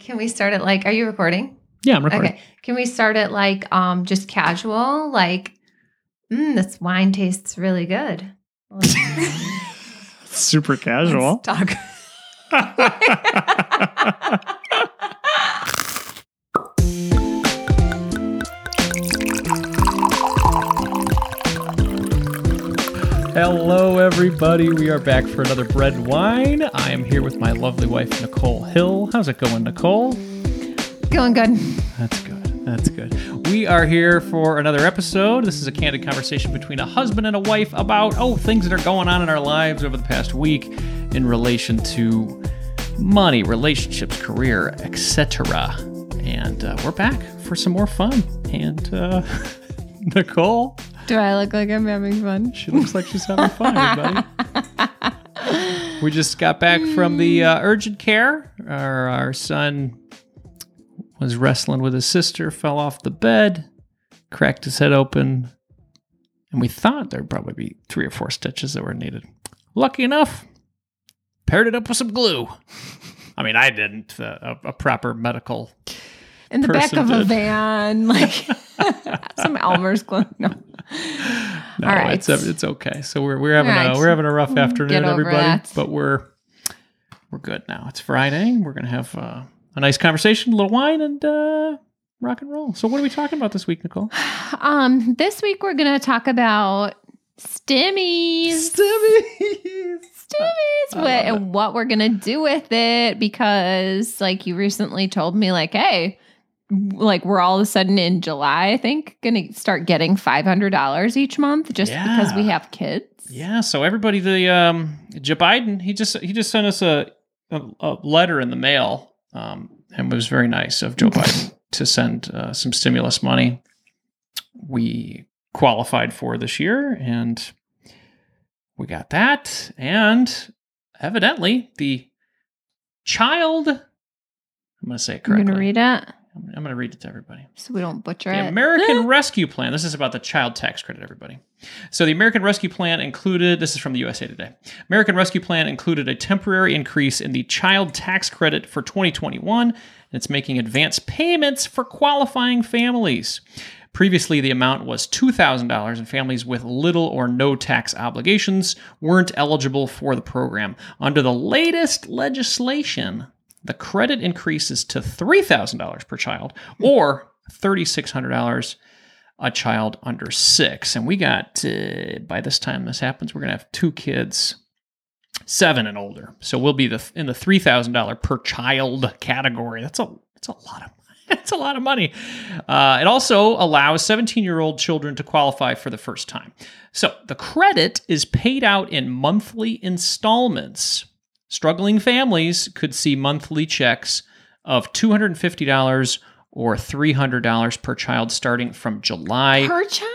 Can we start it like, are you recording? Yeah, I'm recording. Okay. Can we start it like um just casual? Like, mm, this wine tastes really good. Super casual. let's talk. Hello, everybody. We are back for another bread and wine. I am here with my lovely wife, Nicole Hill. How's it going, Nicole? Going good. That's good. That's good. We are here for another episode. This is a candid conversation between a husband and a wife about, oh, things that are going on in our lives over the past week in relation to money, relationships, career, etc. And uh, we're back for some more fun. And uh, Nicole, Do I look like I'm having fun? she looks like she's having fun, everybody. we just got back from the uh, urgent care. Our, our son was wrestling with his sister, fell off the bed, cracked his head open, and we thought there'd probably be three or four stitches that were needed. Lucky enough, paired it up with some glue. I mean, I didn't. Uh, a, a proper medical. In the back of a van, like some Elmer's glue. No. No, All right. it's it's okay. So we're we're having All a we're having a rough afternoon, everybody. that. But we're we're good now. It's Friday. We're gonna have uh, a nice conversation, a little wine, and uh, rock and roll. So what are we talking about this week, Nicole? Um, this week we're gonna talk about stimmies. Stimmies. Stimmies. What, and what we're gonna do with it because like you recently told me like, hey, like we're all of a sudden in July, I think, gonna start getting five hundred dollars each month just because we have kids. Yeah. So everybody, the um, Joe Biden, he just he just sent us a a, a letter in the mail, um, and it was very nice of Joe Biden to send uh, some stimulus money. We qualified for this year, and we got that, and evidently the child. I'm going to say it I'm correctly. gonna read it I'm, I'm going to read it to everybody. so we don't butcher it. The it. American Rescue Plan. This is about the child tax credit, everybody. So, the American Rescue Plan included, this is from the USA Today. American Rescue Plan included a temporary increase in the child tax credit for 2021, and it's making advance payments for qualifying families. Previously, the amount was $2,000, and families with little or no tax obligations weren't eligible for the program. Under the latest legislation, the credit increases to $3,000 per child or $3,600 a child under six. And we got, uh, by this time this happens, we're going to have two kids, seven and older. So we'll be the in the $3,000 per child category. That's a, that's a lot of It's a lot of money. Uh, it also allows 17 year old children to qualify for the first time. So the credit is paid out in monthly installments. Struggling families could see monthly checks of $250 or $300 per child starting from July per child.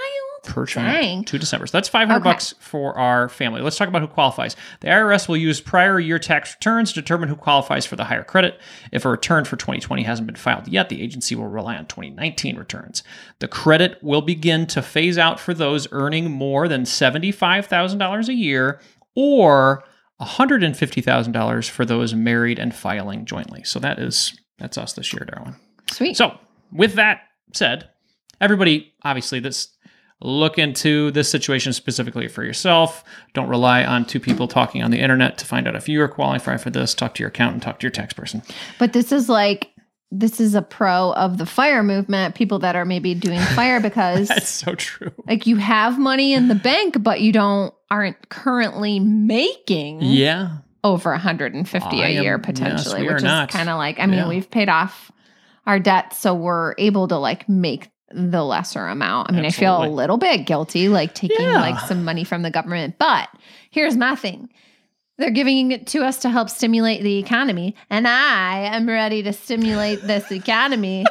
per child to December. So that's 500 Okay. bucks for our family. Let's talk about who qualifies. The IRS will use prior year tax returns to determine who qualifies for the higher credit. If a return for 2020 hasn't been filed yet, the agency will rely on 2019 returns. The credit will begin to phase out for those earning more than $75,000 a year or $150,000 for those married and filing jointly. So that is that's us this year, Darwin. Sweet. So, with that said, everybody, obviously, this look into this situation specifically for yourself. Don't rely on two people talking on the internet to find out if you are qualified for this. Talk to your accountant, talk to your tax person. But this is like this is a pro of the fire movement, people that are maybe doing fire because That's so true. like you have money in the bank but you don't aren't currently making Yeah. over 150 I a am- year yes, potentially, we which is kind of like I mean, Yeah. we've paid off our debt so we're able to like make the lesser amount. I mean, I feel a little bit guilty like taking Yeah. like some money from the government, but here's my thing. They're giving it to us to help stimulate the economy. And I am ready to stimulate this economy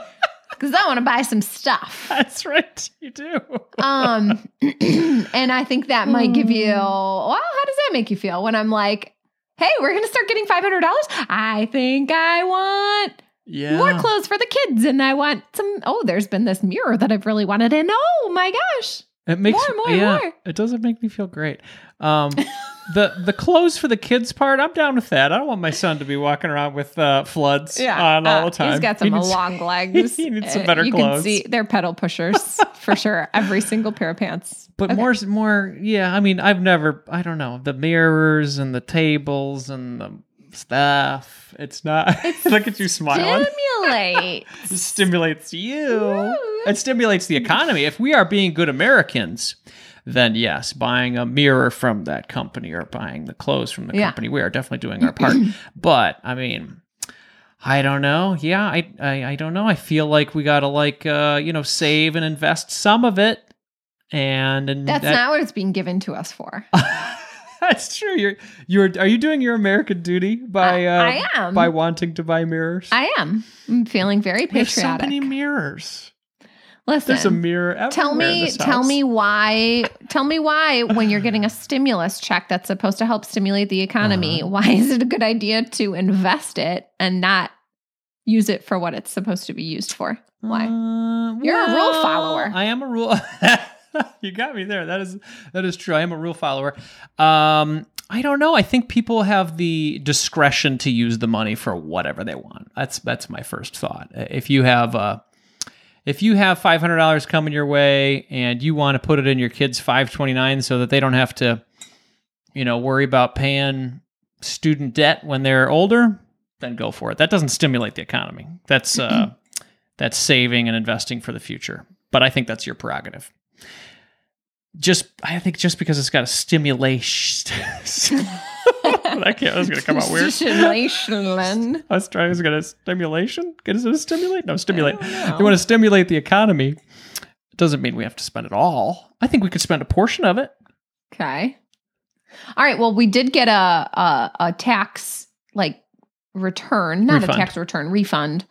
because I want to buy some stuff. That's right. You do. Um, and I think that might give you, well, how does that make you feel when I'm like, hey, we're going to start getting $500? I think I want Yeah. more clothes for the kids and I want some, oh, there's been this mirror that I've really wanted. And oh my gosh. It makes More, more, yeah, more. It doesn't make me feel great. Um, the the clothes for the kids part, I'm down with that. I don't want my son to be walking around with uh, floods on all uh, the time. He's got He some needs- long legs. he needs some Uh, better you clothes. can see they're pedal pushers for sure. Every single pair of pants. But Okay. more, more, yeah. I mean, I've never, I don't know, the mirrors and the tables and the stuff. It's not. look at you smiling. Stimulate. It stimulates you. It stimulates the economy. If we are being good Americans, then yes, buying a mirror from that company or buying the clothes from the Yeah. company, we are definitely doing our part. but I mean, I don't know. Yeah, I, I I don't know. I feel like we gotta like uh, you know, save and invest some of it. And, and That's that- not what it's being given to us for. That's true. You're you're are you doing your American duty by uh, I am. by wanting to buy mirrors? I am. I'm feeling very have so patriotic. many mirrors. Listen. There's a mirror. Tell me, tell me why. Tell me why, when you're getting a stimulus check that's supposed to help stimulate the economy, Uh-huh. why is it a good idea to invest it and not use it for what it's supposed to be used for? Why? Uh, You're a rule follower. I am a rule. you got me there. That is that is true. I am a rule follower. Um, I don't know. I think people have the discretion to use the money for whatever they want. That's that's my first thought. If you have uh, if you have five hundred dollars coming your way and you want to put it in your kid's five twenty nine so that they don't have to, you know, worry about paying student debt when they're older, then go for it. That doesn't stimulate the economy. That's uh, that's saving and investing for the future. But I think that's your prerogative. Just, I think, just because it's got a stimulation. that can't. That's gonna come out weird. Stimulation. I was trying to get a stimulation. Is it a stimulate? No, stimulate. You want to stimulate the economy. It doesn't mean we have to spend it all. I think we could spend a portion of it. Okay. All right. Well, we did get a a, a tax like return, not Refund. a tax return, refund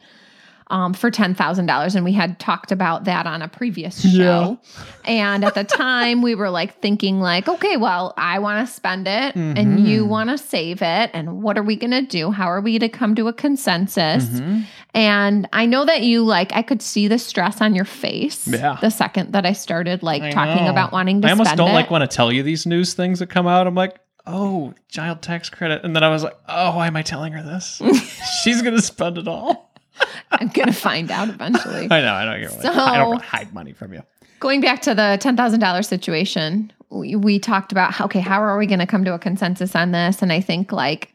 um, for ten thousand dollars, and we had talked about that on a previous show. And at the time, we were like thinking, like, okay, well, I want to spend it, and Mhm. you want to save it, and what are we going to do? How are we to come to a consensus? Mhm. And I know that you like, I could see the stress on your face. Yeah. The second that I started like I talking know. about wanting to I almost don't it. like want to tell you these news things that come out. I'm like, oh, child tax credit, and then I was like, oh, why am I telling her this? She's gonna spend it all. I'm gonna find out eventually. I know. I don't. Get So- I don't really hide money from you. Going back to the ten thousand dollars situation, we, we talked about how, okay, how are we going to come to a consensus on this? And I think like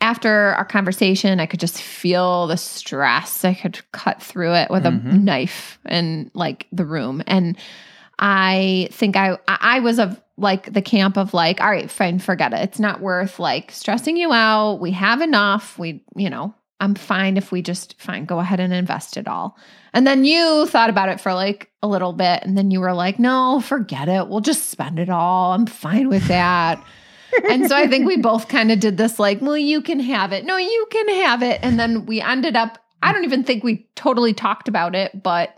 after our conversation, I could just feel the stress. I could cut through it with a Mhm. knife in like the room, and I think I I I was of like the camp of like, all right, fine, forget it. It's not worth like stressing you out. We have enough. We, you know, I'm fine if we just fine go ahead and invest it all. And then you thought about it for like a little bit, and then you were like, no, forget it. We'll just spend it all. I'm fine with that. and so I think we both kind of did this like, well, you can have it. No, you can have it. And then we ended up, I don't even think we totally talked about it, but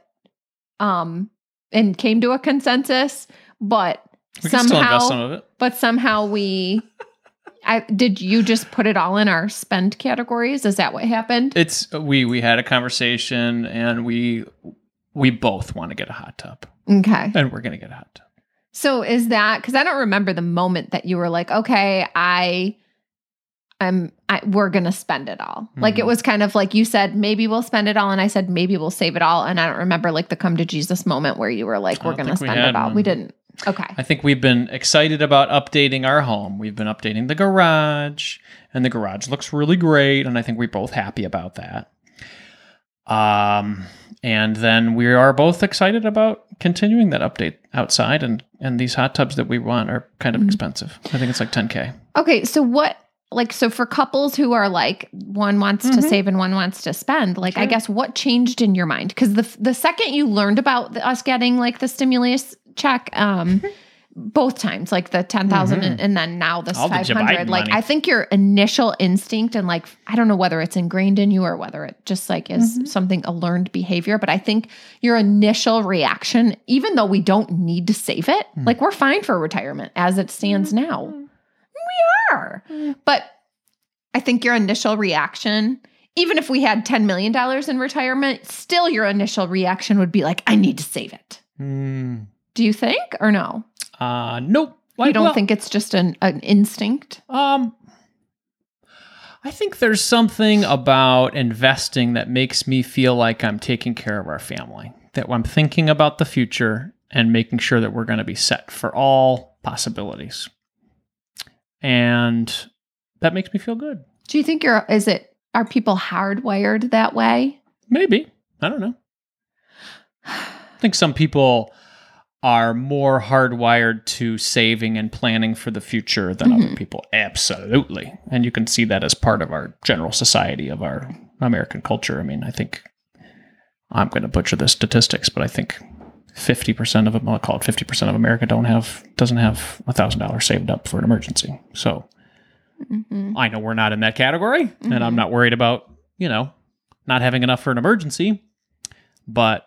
um and came to a consensus, but We can still invest some somehow of it. but somehow we I did you just put it all in our spend categories? Is that what happened? It's we we had a conversation and we we both want to get a hot tub Okay. and we're gonna get a hot tub. So is that because I don't remember the moment that you were like, okay, I I'm I, we're gonna spend it all. Like it Mhm. was kind of like you said, maybe we'll spend it all, and I said maybe we'll save it all. And I don't remember like the come to Jesus moment where you were like, we're gonna spend had it all. one. We didn't. Okay. I think we've been excited about updating our home. We've been updating the garage, and the garage looks really great, and I think we're both happy about that. Um, and then we are both excited about continuing that update outside, and and these hot tubs that we want are kind of Mhm. expensive. I think it's like 10k. Okay, so what like so for couples who are like one wants to Mhm. save and one wants to spend, like I guess what changed in your mind? Cuz the the second you learned about the, us getting like the stimulus check um both times, like the 10,000 and, and then now this Mm-hmm. All the 500. Biden Like, money. I think your initial instinct and like, I don't know whether it's ingrained in you or whether it just like is Mm-hmm. something, a learned behavior, but I think your initial reaction, even though we don't need to save it, Mm. like we're fine for retirement as it stands now. We are. But I think your initial reaction, even if we had $10 million in retirement, still your initial reaction would be like, I need to save it. Hmm. Do you think or no? Uh, nope. You don't well, think it's just an, an instinct? Um, I think there's something about investing that makes me feel like I'm taking care of our family. That I'm thinking about the future and making sure that we're going to be set for all possibilities. And that makes me feel good. Do you think you're, is it, are people hardwired that way? Maybe. I don't know. I think some people are more hardwired to saving and planning for the future than other people. Absolutely. And you can see that as part of our general society of our American culture. I mean, I think I'm going to butcher the statistics, but I think 50% of them, I'll call it 50% of America don't have, doesn't have a $1,000 saved up for an emergency. So Mhm. I know we're not in that category, and I'm not worried about, you know, not having enough for an emergency. But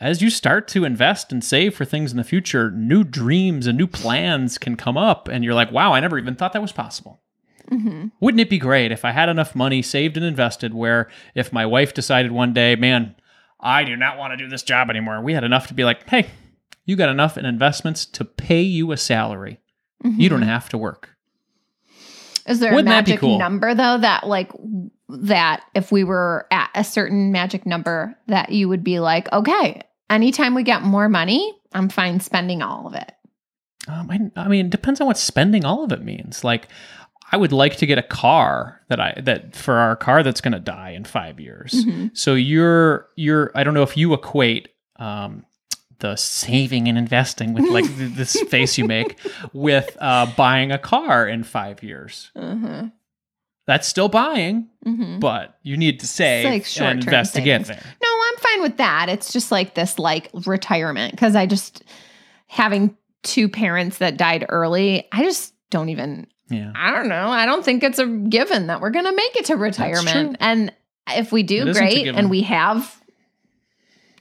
as you start to invest and save for things in the future, new dreams and new plans can come up, and you're like, wow, I never even thought that was possible. Mhm. Wouldn't it be great if I had enough money saved and invested where if my wife decided one day, man, I do not want to do this job anymore, we had enough to be like, hey, you got enough in investments to pay you a salary. You don't have to work. Is there Wouldn't a magic cool? number though that like that if we were at a certain magic number that you would be like, okay, anytime we get more money, I'm fine spending all of it. Um, I, I mean, it depends on what spending all of it means. Like, I would like to get a car that I that for our car that's going to die in five years. Mhm. So you're you're I don't know if you equate um, the saving and investing with like th- this face you make with uh, buying a car in five years. Mm-hmm. That's still buying, Mm-hmm. but you need to save like and invest to get there. No, fine with that. It's just like this like retirement because I just having two parents that died early, I just don't even Yeah. I don't know. I don't think it's a given that we're going to make it to retirement. And if we do, great. And we have,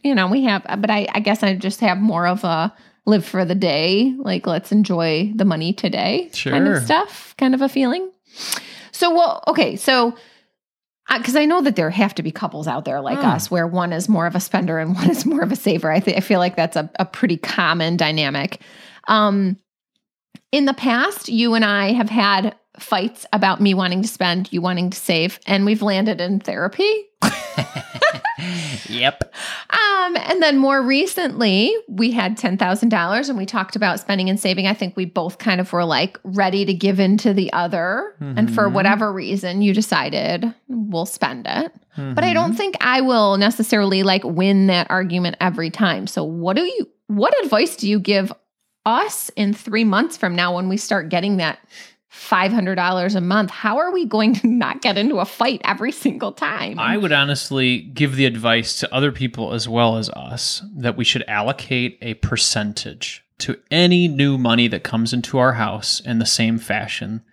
you know, we have, but I, I guess I just have more of a live for the day, like let's enjoy the money today kind Sure. of stuff, kind of a feeling. So, well, okay. So, because I know that there have to be couples out there like Hmm. us where one is more of a spender and one is more of a saver. I think I feel like that's a, a pretty common dynamic. Um, in the past, you and I have had fights about me wanting to spend, you wanting to save, and we've landed in therapy. Yep. Um, and then more recently, we had ten thousand dollars, and we talked about spending and saving. I think we both kind of were like ready to give in to the other, and for Mhm. whatever reason, you decided we'll spend it. But I don't think I will necessarily like win that argument every time. So what do you what advice do you give us in 3 months from now when we start getting that $500 a month? How are we going to not get into a fight every single time? I would honestly give the advice to other people as well as us that we should allocate a percentage to any new money that comes into our house in the same fashion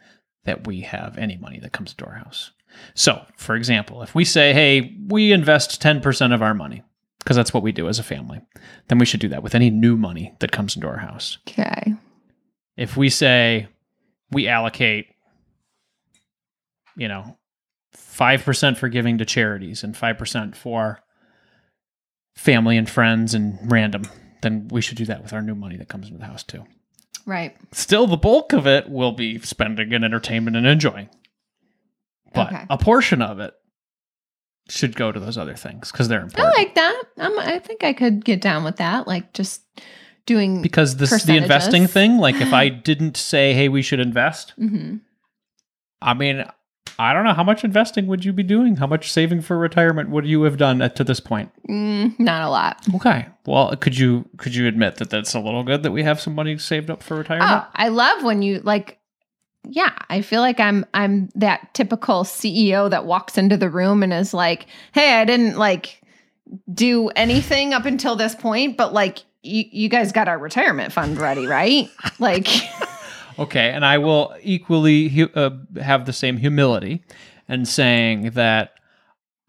that we have any money that comes into our house. So, for example, if we say, hey, we invest 10% of our money, because that's what we do as a family, then we should do that with any new money that comes into our house. okay. If we say we allocate, you know, 5% for giving to charities and 5% for family and friends and random, then we should do that with our new money that comes into the house too. Right. Still, the bulk of it will be spending in entertainment and enjoying. But Okay. a portion of it should go to those other things because they're important. I like that. Um, I think I could get down with that. Like just doing because this the investing thing, like if I didn't say, hey, we should invest, Mhm. I mean, I don't know how much investing would you be doing? How much saving for retirement would you have done at, to this point? Mm, not a lot. Okay. Well, could you could you admit that that's a little good that we have some money saved up for retirement? Oh, I love when you like yeah, I feel like I'm I'm that typical CEO that walks into the room and is like, "Hey, I didn't like do anything up until this point, but like you, you guys got our retirement fund ready, right? Like, Okay, and I will equally hu- uh, have the same humility and saying that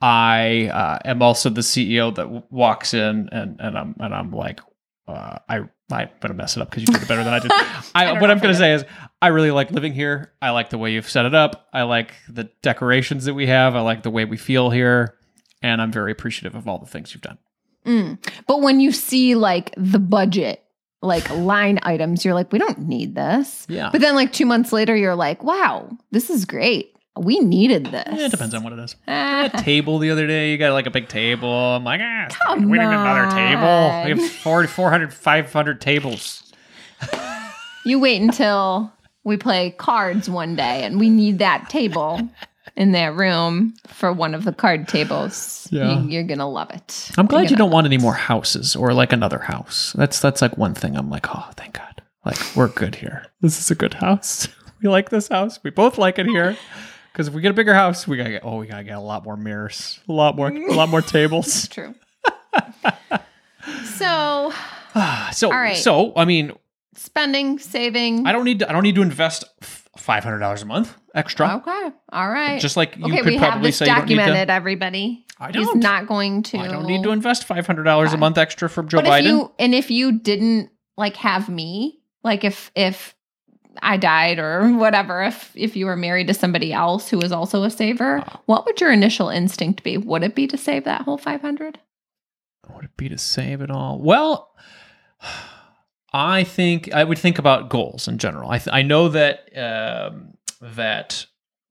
I uh, am also the CEO that w- walks in and and I'm and I'm like uh, I I'm gonna mess it up because you did it better than I did. I, don't what I'm gonna say is I really like living here. I like the way you've set it up. I like the decorations that we have. I like the way we feel here, and I'm very appreciative of all the things you've done. Mm. but when you see like the budget, like line items, you're like, we don't need this. Yeah, But then, like two months later, you're like, wow, this is great. We needed this. Yeah, it depends on what it is. Ah. That table the other day, you got like a big table. I'm like, ah, Come we need another table. We have 40, 400, 500 tables. You wait until we play cards one day and we need that table in that room for one of the card tables. Yeah. You, are to love it. I'm glad you gonna- don't want any more houses or like another house. That's that's like one thing. I'm like, oh, thank God. Like we're good here. This is a good house. We like this house. We both like it here. Because if we get a bigger house, we gotta get oh, we gotta get a lot more mirrors, a lot more, a lot more tables. True. so, so, All right. so I mean, spending, saving. I don't need to, I don't need to invest five hundred dollars a month extra. Okay. All right. Just like you okay, could we have probably this say need to- documented, everybody. I don't. not going to. I don't need to invest five hundred dollars a month extra from Joe but Biden. if you and if you didn't like have me, like if if I died or whatever, if if you were married to somebody else who was also a saver, Oh. what would your initial instinct be? Would it be to save that whole five hundred? Would it be to save it all? Well, I think I would think about goals in general. I th- I know that um, that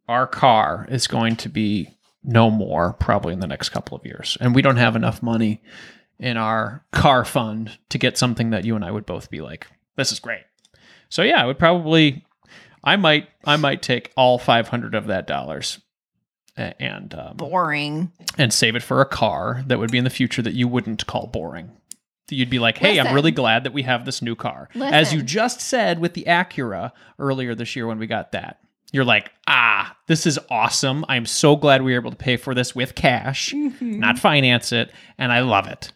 our car is going to be no more probably in the next couple of years, and we don't have enough money in our car fund to get something that you and I would both be like, "This is great." So yeah, I would probably, I might, I might take all five hundred of that dollars. And um, Boring. and save it for a car that would be in the future that you wouldn't call boring. That You'd be like, hey, I'm really glad that we have this new car. As you just said with the Acura earlier this year when we got that. You're like, ah, this is awesome. I'm so glad we were able to pay for this with cash, Mm-hmm. not finance it. And I love it.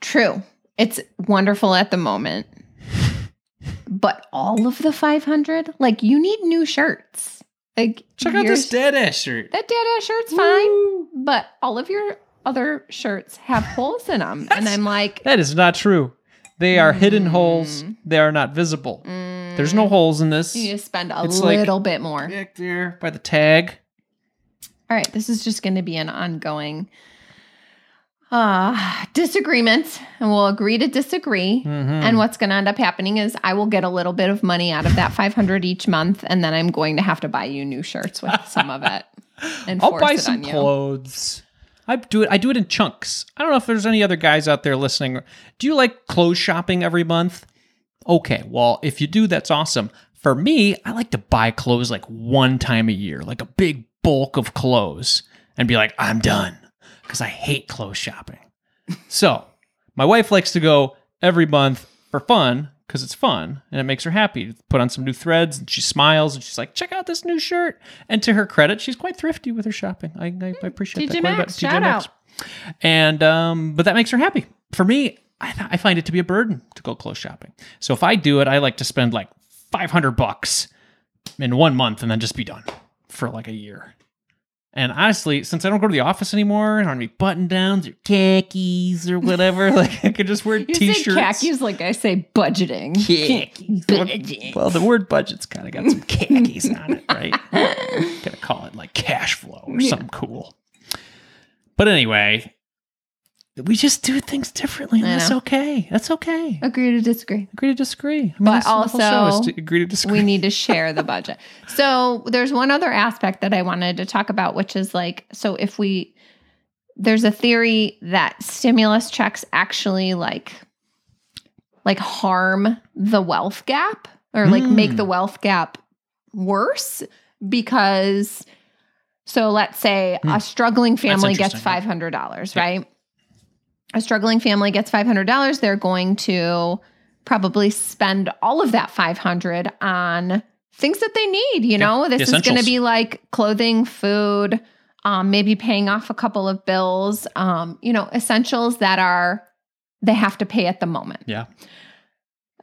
True. It's wonderful at the moment. But all of the 500, like you need new shirts. Like Check out this dead ass shirt. That dead ass shirt's fine, but all of your other shirts have holes in them. And I'm like, That is not true. They are hidden holes. Mm. They are not visible. There's no holes in this. you need to spend a It's like- little bit more. Back there by the tag. All right, this is just going to be an ongoing uh, disagreement, and we'll agree to disagree. Mhm. And what's going to end up happening is I will get a little bit of money out of that 500 each month, and then I'm going to have to buy you new shirts with some of it. And I'll buy it some on you. clothes. I do it. I do it in chunks. I don't know if there's any other guys out there listening. Do you like clothes shopping every month? Okay, well, if you do, that's awesome. For me, I like to buy clothes like one time a year, like a big bulk of clothes, and be like, I'm done because I hate clothes shopping. so, my wife likes to go every month for fun because it's fun and it makes her happy. Put on some new threads and she smiles and she's like, check out this new shirt. And to her credit, she's quite thrifty with her shopping. I, I, I appreciate TJ that quite a bit. Maxx, shout out. And um, but that makes her happy. For me, I, th- I find it to be a burden to go clothes shopping. So if I do it, I like to spend like 500 bucks in one month and then just be done for like a year. And honestly, since I don't go to the office anymore, I don't have any button downs or khakis or whatever, like I could just wear You t-shirts. khakis like I say budgeting. Khakis. Budgeting. Well, the word budget's kind of got some khakis on it, right? Gotta call it like cash flow or something cool. But anyway, we just do things differently, and that's okay. That's okay. Agree to disagree. Agree to disagree. I mean, But that's the whole show also, to agree to disagree. we need to share the budget. So there's one other aspect that I wanted to talk about, which is like, so if we, there's a theory that stimulus checks actually like, like harm the wealth gap or like Hmm. make the wealth gap worse because, so let's say a struggling family gets five hundred dollars, Yeah. right? A struggling family gets five hundred dollars. They're going to probably spend all of that 500 on things that they need you know this is going to be like clothing food um, maybe paying off a couple of bills um, you know essentials that are they have to pay at the moment. Yeah.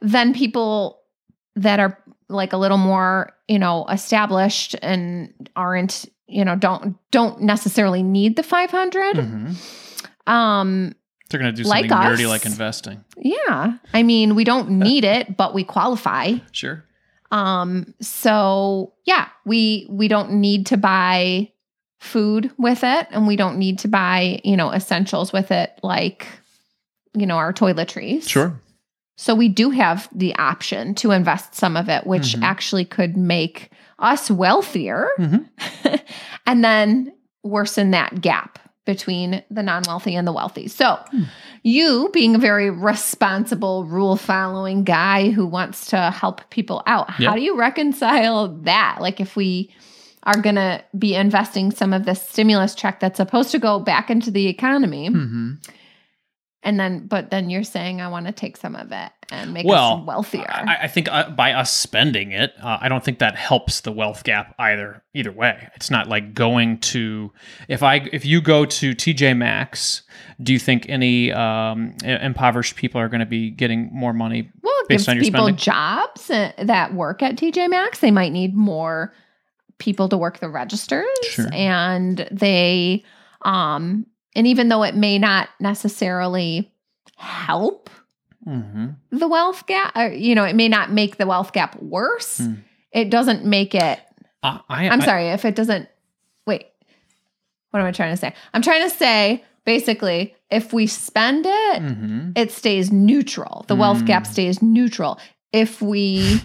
Then people that are like a little more, you know, established and aren't, you know, don't don't necessarily need the 500. Mhm. Um They're going to do Like something nerdy like investing. yeah. I mean, we don't need it, but we qualify. Sure. Um so yeah, we we don't need to buy food with it and we don't need to buy, you know, essentials with it like you know, our toiletries. Sure. So we do have the option to invest some of it, which Mhm. actually could make us wealthier Mhm. and then worsen that gap between the non wealthy and the wealthy. So, Hmm. you being a very responsible, rule following guy who wants to help people out, Yeah. how do you reconcile that? Like, if we are going to be investing some of this stimulus check that's supposed to go back into the economy, hmm and then, but then you're saying, I want to take some of it and make Well, us wealthier. I, I think uh, by us spending it, uh, I don't think that helps the wealth gap either. Either way, it's not like going to if I if you go to TJ Maxx, do you think any um, impoverished people are going to be getting more money? Well, it based gives on your people spending? jobs uh, that work at TJ Maxx. They might need more people to work the registers, Sure. and they, um, and even though it may not necessarily help Mm-hmm. the wealth gap, or, you know, it may not make the wealth gap worse. Hmm. It doesn't make it. I, I, I'm I- sorry if it doesn't. Wait, what am I trying to say? I'm trying to say basically, if we spend it, Mhm. it stays neutral. The wealth gap Mm. stays neutral. If we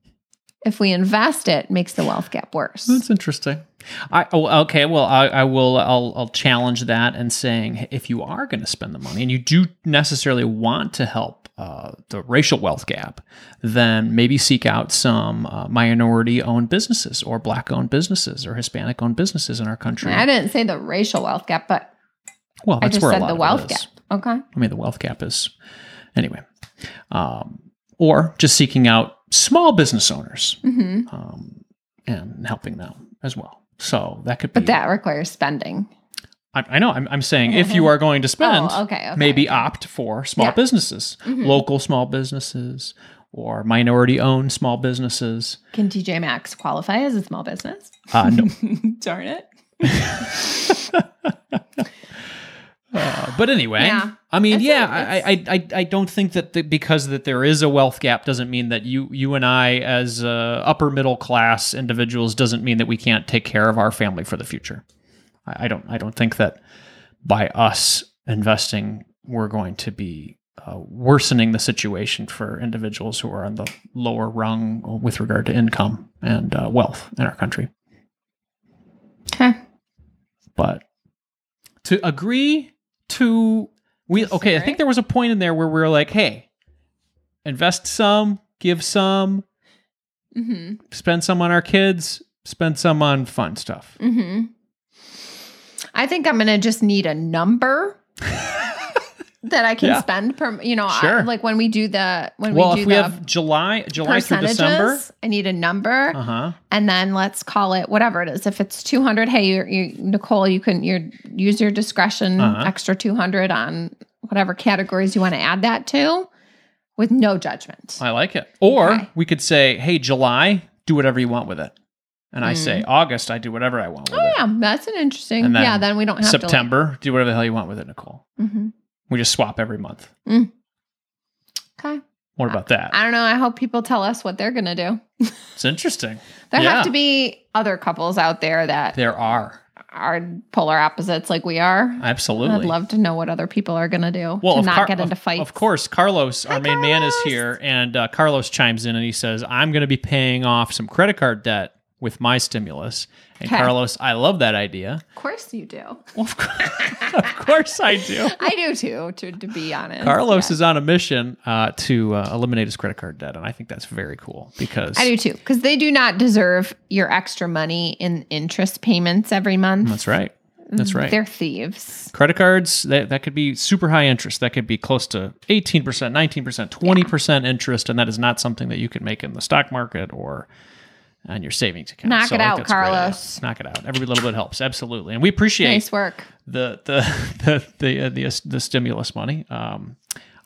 if we invest it, it makes the wealth gap worse. That's interesting. I oh, okay. Well, I, I will. I'll, I'll challenge that and saying if you are going to spend the money and you do necessarily want to help uh, the racial wealth gap, then maybe seek out some uh, minority-owned businesses or black-owned businesses or Hispanic-owned businesses in our country. I didn't say the racial wealth gap, but well, I that's just where a said lot the wealth gap. Okay. I mean, the wealth gap is anyway, um, or just seeking out small business owners hmm um, and helping them as well. So that could be. But that requires spending. I, I know. I'm, I'm saying if you are going to spend, Oh, okay. okay maybe opt for small Yeah. businesses, Mhm. local small businesses, or minority-owned small businesses. Can TJ Maxx qualify as a small business? Uh, no, Darn it. But anyway, Yeah. I mean, It's yeah, I, I, I, I don't think that the, because that there is a wealth gap doesn't mean that you, you and I, as uh, upper middle class individuals, doesn't mean that we can't take care of our family for the future. I, I don't, I don't think that by us investing, we're going to be uh, worsening the situation for individuals who are on the lower rung with regard to income and uh, wealth in our country. Okay. but to agree to we okay i think there was a point in there where we were like hey invest some give some mm-hmm. spend some on our kids spend some on fun stuff Mm-hmm. I think I'm gonna just need a number that I can Yeah. spend per. You know, I- like when we do the when well we do if we the have july july through december I need a number, uh-huh and then let's call it whatever it is. If it's 200, hey, you, you Nicole, you can you use your discretion, Uh-huh. extra 200 on whatever categories you want to add that to, with no judgment. i like it or Okay. we could say hey july do whatever you want with it and i say august i do whatever i want with oh it yeah, that's an interesting. Then yeah, then we don't have september do whatever the hell you want with it nicole to. Like, we just swap every month Okay. what about that I don't know. I hope people tell us what they're gonna do. it's interesting There Yeah. have to be other couples out there that there are are polar opposites like we are. absolutely I'd love to know what other people are going to do well, to of not Car- get into of- fights. Of course, Carlos, our Hi, main man, is here, and uh, Carlos chimes in and he says, "I'm going to be paying off some credit card debt with my stimulus." And Okay. Carlos, I love that idea. Of course you do. Well, of, course, of course, I do. I do too, to, to be honest. Carlos Yeah. is on a mission uh, to uh, eliminate his credit card debt, and I think that's very cool because I do too, because they do not deserve your extra money in interest payments every month. that's right. That's right. They're thieves. Credit cards that, that could be super high interest. That could be close to 18%, 19%, 20% interest. And that is not something that you can make in the stock market or on your savings account. Knock So it out, that's a great idea. Carlos. Knock it out. Every little bit helps. Absolutely. And we appreciate Nice work. the, the, the, the, uh, the, the stimulus money. Um,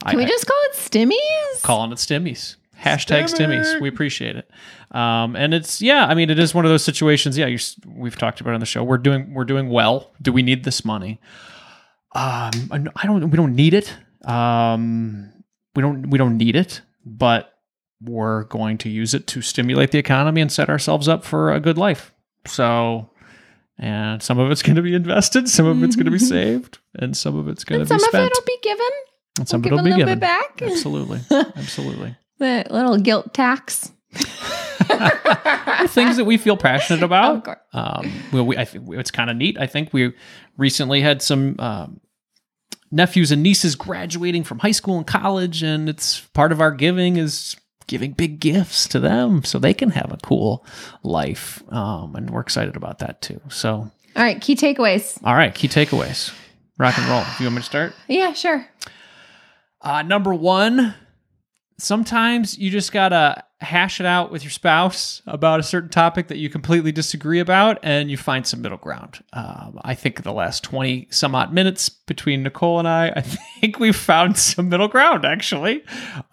Can we just call it stimmies? calling it stimmies. Hashtag stimmies. We appreciate it. Um, and it's yeah. I mean, it is one of those situations. Yeah, we've talked about it on the show. We're doing we're doing well. Do we need this money? Um, I I don't. We don't need it. Um, we don't. We don't need it. But we're going to use it to stimulate the economy and set ourselves up for a good life. So. And some of it's going to be invested, some of it's going to be saved, and some of it's going to be some of it'll be given. and some of it'll a be little given bit back. Absolutely, absolutely. The little guilt tax. things that we feel passionate about. Um, well, we, I think it's kind of neat. I think we recently had some um, nephews and nieces graduating from high school and college, and it's part of our giving is giving big gifts to them so they can have a cool life. Um, and we're excited about that too. So, All right, key takeaways. all right, key takeaways. Rock and roll. Do you want me to start? Yeah, sure. Uh, number one, sometimes you just gotta hash it out with your spouse about a certain topic that you completely disagree about, and you find some middle ground. Um, I think the last twenty some odd minutes between Nicole and I, I think we've found some middle ground actually,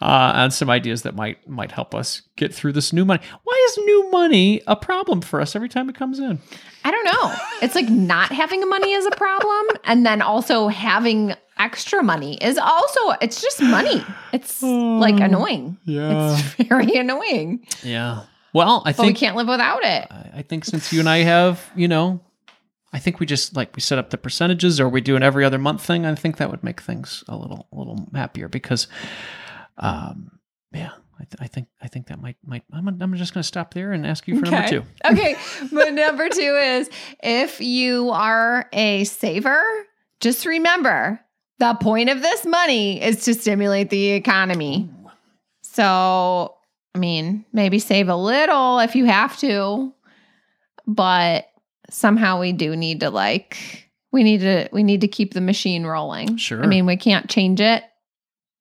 uh, on some ideas that might might help us get through this new money. Why is new money a problem for us every time it comes in? I don't know. It's like not having money is a problem, and then also having extra money is also. It's just money. It's like annoying. yeah. it's very annoying. Yeah. Well, I But we can't live without it. I I think since you and I have, you know, I think we just like we set up the percentages or we do an every other month thing. I think that would make things a little a little happier because, um, yeah, I, th- I think I think that might might I'm, I'm just going to stop there and ask you for number two. okay. But number two is if you are a saver, just remember the point of this money is to stimulate the economy. So, I mean, maybe save a little if you have to, but somehow we do need to like we need to we need to keep the machine rolling. Sure. I mean, we can't change it.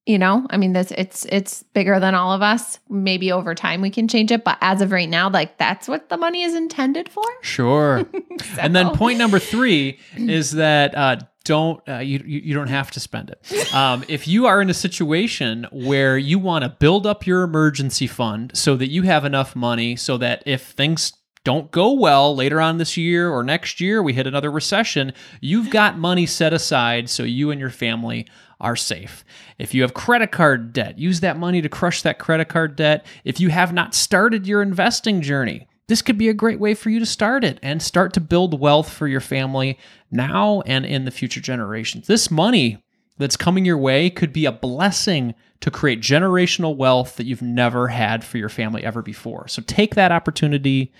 You know, I mean, this it's it's bigger than all of us. Maybe over time we can change it, but as of right now, like that's what the money is intended for. Sure. And then point number three is that uh, don't uh, you you don't have to spend it. Um, if you are in a situation where you want to build up your emergency fund so that you have enough money so that if things don't go well later on this year or next year, we hit another recession, you've got money set aside so you and your family are safe. If you have credit card debt, use that money to crush that credit card debt. If you have not started your investing journey, this could be a great way for you to start it and start to build wealth for your family now and in the future generations. This money that's coming your way could be a blessing to create generational wealth that you've never had for your family ever before. So take that opportunity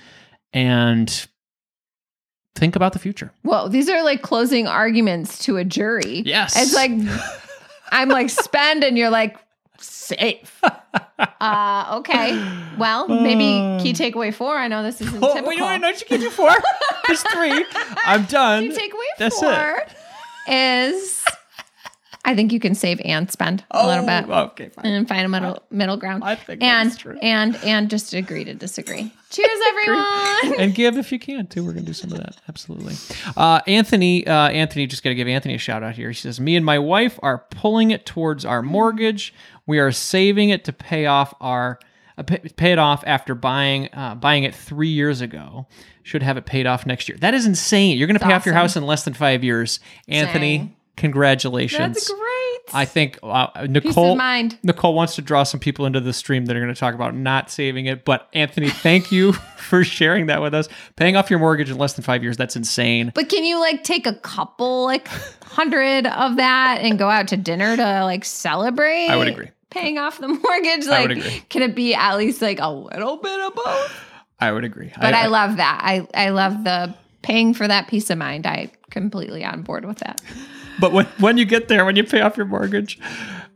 and think about the future. Well, these are like closing arguments to a jury. Yes. It's like I'm like spend and you're like safe. Uh okay. Well, maybe key takeaway four. I know this isn't typical. don't you get your four? There's three. I'm done. Key takeaway That's four is I think you can save and spend a little bit. Okay, fine. And find a middle middle ground. I think and that's true. and and just agree to disagree. Cheers, everyone. and give if you can too. We're gonna do some of that. Absolutely. Uh, Anthony, uh, Anthony, just gotta give Anthony a shout out here. He says, "Me and my wife are pulling it towards our mortgage. We are saving it to pay off our." Uh, pay, pay it off after buying uh, buying it three years ago. Should have it paid off next year. That is insane. You're going to pay off your house in less than five years, Anthony. Dang. Congratulations. That's great. I think uh, Nicole. Nicole wants to draw some people into the stream that are going to talk about not saving it. But Anthony, thank you for sharing that with us. Paying off your mortgage in less than five years, that's insane. But can you like take a couple, like hundred of that and go out to dinner to like celebrate? I would agree. Paying off the mortgage, I like, would agree. can it be at least like a little bit of both? I would agree. But I, love that. I I love the paying for that peace of mind. I completely on board with that. But when, when you get there, when you pay off your mortgage,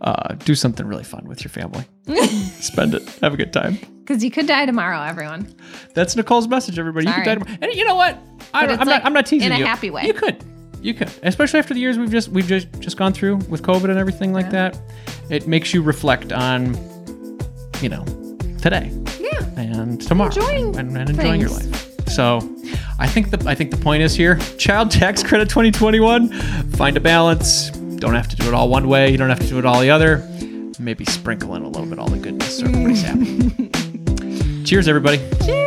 uh, do something really fun with your family. Spend it. Have a good time. Because you could die tomorrow, everyone. That's Nicole's message, everybody. You Sorry. can die tomorrow. And you know what? I But don't, it's I'm, like not, I'm not teasing you. in a you. happy way. You could. You could. Especially after the years we've just we've just just gone through with COVID and everything like that. It makes you reflect on, you know, today. Yeah. and tomorrow Enjoying and, and enjoying your life. So, I think the I think the point is here: child tax credit 2021. Find a balance. Don't have to do it all one way. You don't have to do it all the other. maybe sprinkle in a little bit all the goodness so everybody's happy. Cheers, everybody. Cheers.